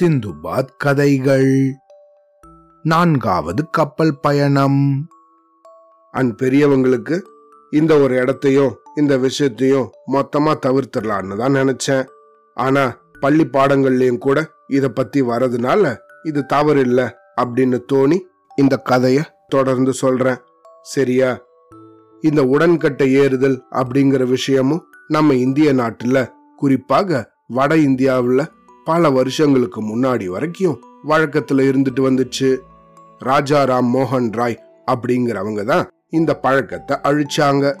சிந்துபாத் கதைகள். நான்காவது கப்பல் பயணம். அண்ட் பெரியவங்களுக்கு இந்த ஒரு இடத்தையும் இந்த விஷயத்தையும் மொத்தமா தவிர்த்திடலான்னு தான் நினைச்சேன். ஆனா பள்ளி பாடங்கள்லயும் கூட இத பத்தி வரதுனால இது தவறு இல்ல அப்படின்னு தோணி இந்த கதைய தொடர்ந்து சொல்றேன். சரியா? இந்த உடன்கட்டை ஏறுதல் அப்படிங்கிற விஷயமும் நம்ம இந்திய நாட்டுல குறிப்பாக வட இந்தியாவில் பல வருஷங்களுக்கு முன்னாடி வரைக்கும் வழக்கத்தில் இருந்துட்டு வந்துச்சு. ராஜா ராம் மோகன் ராய் அப்படிங்கிறவங்க தான் இந்த பழக்கத்தை அழிச்சாங்க.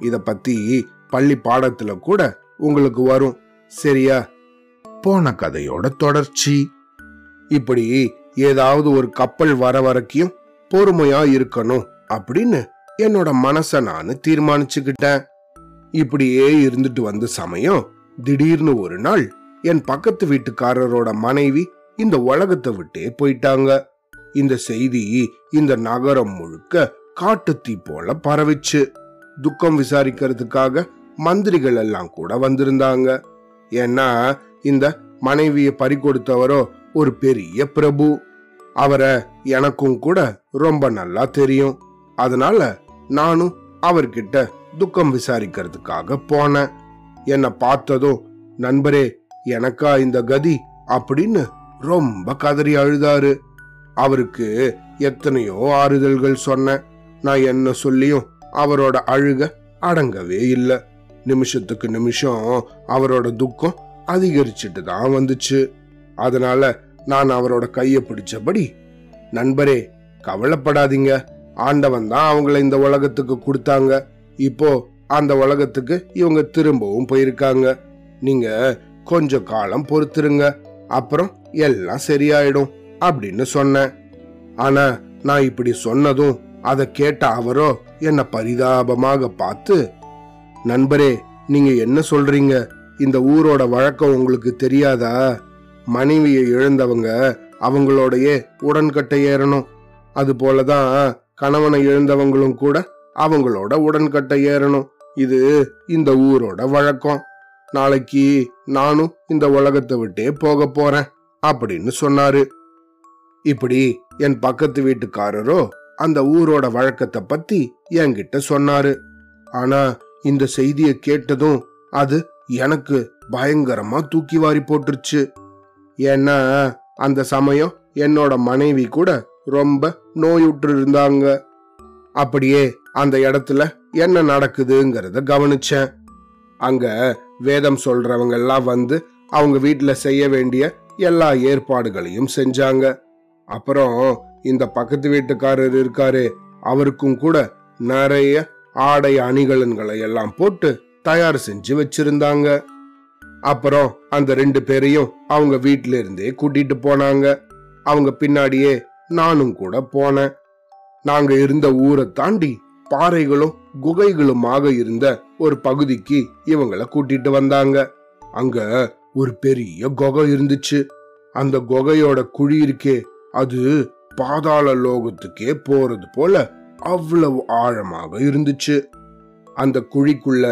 இத பத்தி பள்ளி பாடத்துல கூட உங்களுக்கு வரும். சரியா? போன கதையோட தொடர்ச்சி. இப்படி ஏதாவது ஒரு கப்பல் வர வரைக்கும் பொறுமையா இருக்கணும் அப்படின்னு என்னோட மனசை நான் தீர்மானிச்சுக்கிட்டேன். இப்படியே இருந்துட்டு வந்த சமயம் திடீர்னு ஒரு நாள் என் பக்கத்து வீட்டுக்காரரோட மனைவி இந்த உலகத்தை விட்டே போயிட்டாங்க. இந்த செய்தி இந்த நகரம் முழுக்க காட்டுத்தீ போல பரவிச்சு. துக்கம் விசாரிக்கிறதுக்காக மந்திரிகள் எல்லாம் கூட வந்திருந்தாங்க. ஏன்னா இந்த மனைவியை பறிக்கொடுத்தவரோ ஒரு பெரிய பிரபு. அவரை எனக்கும் கூட ரொம்ப நல்லா தெரியும். அதனால நானும் அவர்கிட்ட துக்கம் விசாரிக்கிறதுக்காக போனேன். என்னை பார்த்ததும் நண்பரே எனக்கா இந்த கதி? அப்படின்னு ரொம்ப கதறி அழுதாரு. அவருக்கு எத்தனையோ ஆறுதல்கள் சொன்னேன் நான் என்ன சொல்லியும் அவரோட அழுக அடங்கவே இல்லை. நிமிஷத்துக்கு நிமிஷம் அவரோட துக்கம் அதிகரிச்சுட்டு தான் வந்துச்சு. அதனால நான் அவரோட கையை பிடிச்சபடி நண்பரே கவலைப்படாதீங்க. ஆண்டவன் தான் அவங்கள இந்த உலகத்துக்கு கொடுத்தாங்க. இப்போ அந்த உலகத்துக்கு இவங்க திரும்பவும் போயிருக்காங்க. நீங்க கொஞ்ச காலம் பொறுத்துருங்க. அப்புறம் எல்லாம் சரியாயிடும் அப்படின்னு சொன்னேன். ஆனா நான் இப்படி சொன்னதும் அதை கேட்ட அவரோ என்ன பரிதாபமாக பார்த்து நண்பரே நீங்க என்ன சொல்றீங்க? இந்த ஊரோட வழக்கம் உங்களுக்கு தெரியாதா? மனைவியை இழந்தவங்க அவங்களோடையே உடன்கட்டை ஏறணும். அது போலதான் கணவனை இழந்தவங்களும் கூட அவங்களோட உடன்கட்டை ஏறணும். இது இந்த ஊரோட வழக்கம். நாளைக்கு நானும் இந்த உலகத்தை விட்டே போக போறேன் அப்படின்னு சொன்னாரு. இப்படி என் பக்கத்து வீட்டுக்காரரோ அந்த ஊரோட வழக்கத்தை பத்தி என்கிட்ட சொன்னாரு. ஆனா இந்த செய்தியை கேட்டதும் அது எனக்கு பயங்கரமா தூக்கி வாரி போட்டுருச்சு. ஏன்னா அந்த சமயம் என்னோட மனைவி கூட ரொம்ப நோயுற்று இருந்தாங்க. அப்படியே அந்த இடத்துல என்ன நடக்குதுங்கிறத கவனிச்சேன். அங்க வேதம் சொல்றவங்க எல்லாம் வந்து அவங்க வீட்டுல செய்ய வேண்டிய எல்லா ஏற்பாடுகளையும் செஞ்சாங்க. அப்புறம் இந்த பக்கத்து வீட்டுக்காரர் இருக்காரு அவருக்கும் கூட நிறைய ஆடை அணிகலன்களை எல்லாம் போட்டு தயார் செஞ்சு வச்சிருந்தாங்க. அப்புறம் அந்த ரெண்டு பேரையும் அவங்க வீட்டில இருந்தே கூட்டிட்டு போனாங்க. அவங்க பின்னாடியே நானும் கூட போனேன். நாங்க இருந்த ஊரை தாண்டி பாறைகளும் குகைகளுமாக இருந்த ஒரு பகுதிக்கு இவங்கள கூட்டிட்டு வந்தாங்க. அங்க ஒரு பெரிய குகை இருந்துச்சு. அந்த குகையோட குழி இருக்கே அது பாதாள லோகத்துக்கே போறது போல அவ்வளவு ஆழமாக இருந்துச்சு. அந்த குழிக்குள்ள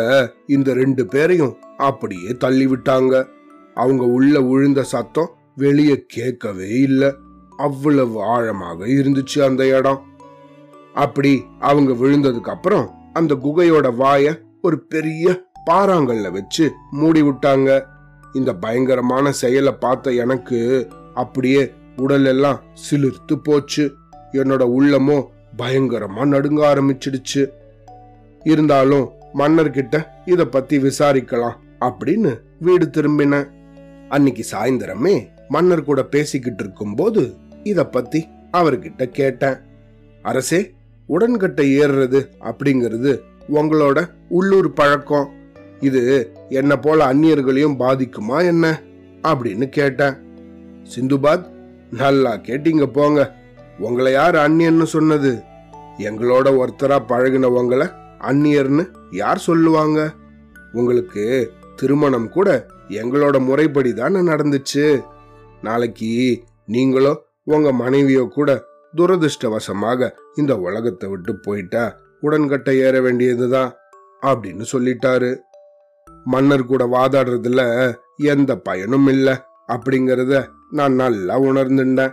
இந்த ரெண்டு பேரையும் அப்படியே தள்ளி விட்டாங்க அவங்க உள்ள விழுந்த சத்தம் வெளியே கேட்கவே இல்லை. அவ்வளவு ஆழமாக இருந்துச்சு அந்த இடம். அப்படி அவங்க விழுந்ததுக்கு அப்புறம் அந்த குகையோட வாய ஒரு பெரிய பாறாங்கல்ல வச்சு மூடி விட்டாங்க. இந்த பயங்கரமான செயலை பார்த்த எனக்கு அப்படியே உடல் எல்லாம் சிலிர்த்து போச்சு. என்னோட உள்ளமோ பயங்கரமா நடுங்க ஆரம்பிச்சிடுச்சு. இருந்தாலும் மன்னர்கிட்ட இத பத்தி விசாரிக்கலாம் அப்படின்னு வீடு திரும்பினேன். அன்னைக்கு சாயந்தரமே மன்னர் கூட பேசிக்கிட்டு இருக்கும்போது இத பத்தி அவர்கிட்ட கேட்டேன். அரசே உடன்கட்டை ஏறுறது அப்படிங்கிறது உங்களோட உள்ளூர் பழக்கம். இது என்ன போல அந்நியர்களையும் பாதிக்குமா என்ன? அப்படின்னு கேட்டேன். சிந்துபாத் நல்லா கேட்டீங்க போங்க. உங்களை யார் அந்நியன்னு சொன்னது? எங்களோட ஒருத்தரா பழகினவங்களை அந்நியர்னு யார் சொல்லுவாங்க? உங்களுக்கு திருமணம் கூட எங்களோட முறைப்படி தானே நடந்துச்சு. நாளைக்கு நீங்களோ உங்க மனைவியோ கூட துரதிருஷ்டவசமாக இந்த உலகத்தை விட்டு போயிட்டா உடன்கட்டை ஏற வேண்டியதுதான் அப்படின்னு சொல்லிட்டாரு. மன்னர் கூட வாதாடுறதுல எந்த பயனும் இல்லை அப்படிங்கறத நான் நல்லா உணர்ந்துட்டேன்.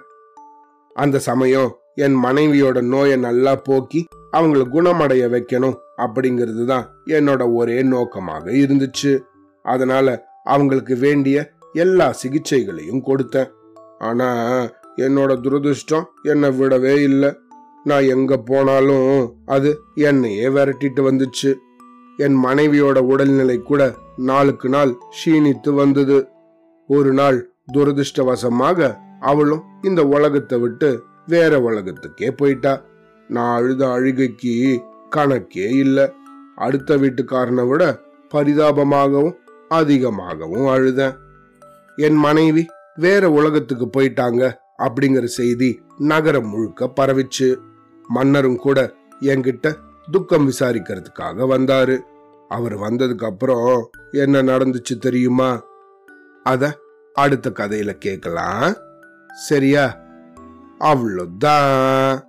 அந்த சமயம் என் மனைவியோட நோயை நல்லா போக்கி அவங்கள குணமடைய வைக்கணும் அப்படிங்கிறது தான் என்னோட ஒரே நோக்கமாக இருந்துச்சு. அதனால அவங்களுக்கு வேண்டிய எல்லா சிகிச்சைகளையும் கொடுத்தேன். ஆனா என்னோட துரதிருஷ்டம் என்னை விடவே இல்லை. நான் எங்க போனாலும் அது என்னையே விரட்டிட்டு வந்துச்சு. என் மனைவியோட உடல்நிலை கூட நாளுக்கு நாள் க்ஷீணித்து வந்தது. ஒரு நாள் துரதிருஷ்டவசமாக அவளும் இந்த உலகத்தை விட்டு வேற உலகத்துக்கே போயிட்டா. நான் அழுத அழுகைக்கு கணக்கே இல்லை. அடுத்த வீட்டுக்காரனை விட பரிதாபமாகவும் அதிகமாகவும் அழுதேன். என் மனைவி வேற உலகத்துக்கு போயிட்டாங்க. அப்படிங்கிற செய்தி நகரம் முழுக்க பரவிச்சு. மன்னரும் கூட என்கிட்ட துக்கம் விசாரிக்கிறதுக்காக வந்தாரு. அவர் வந்ததுக்கு அப்புறம் என்ன நடந்துச்சு தெரியுமா? அத அடுத்த கதையில கேட்கலாம் சரியா? அவ்வளோதான்.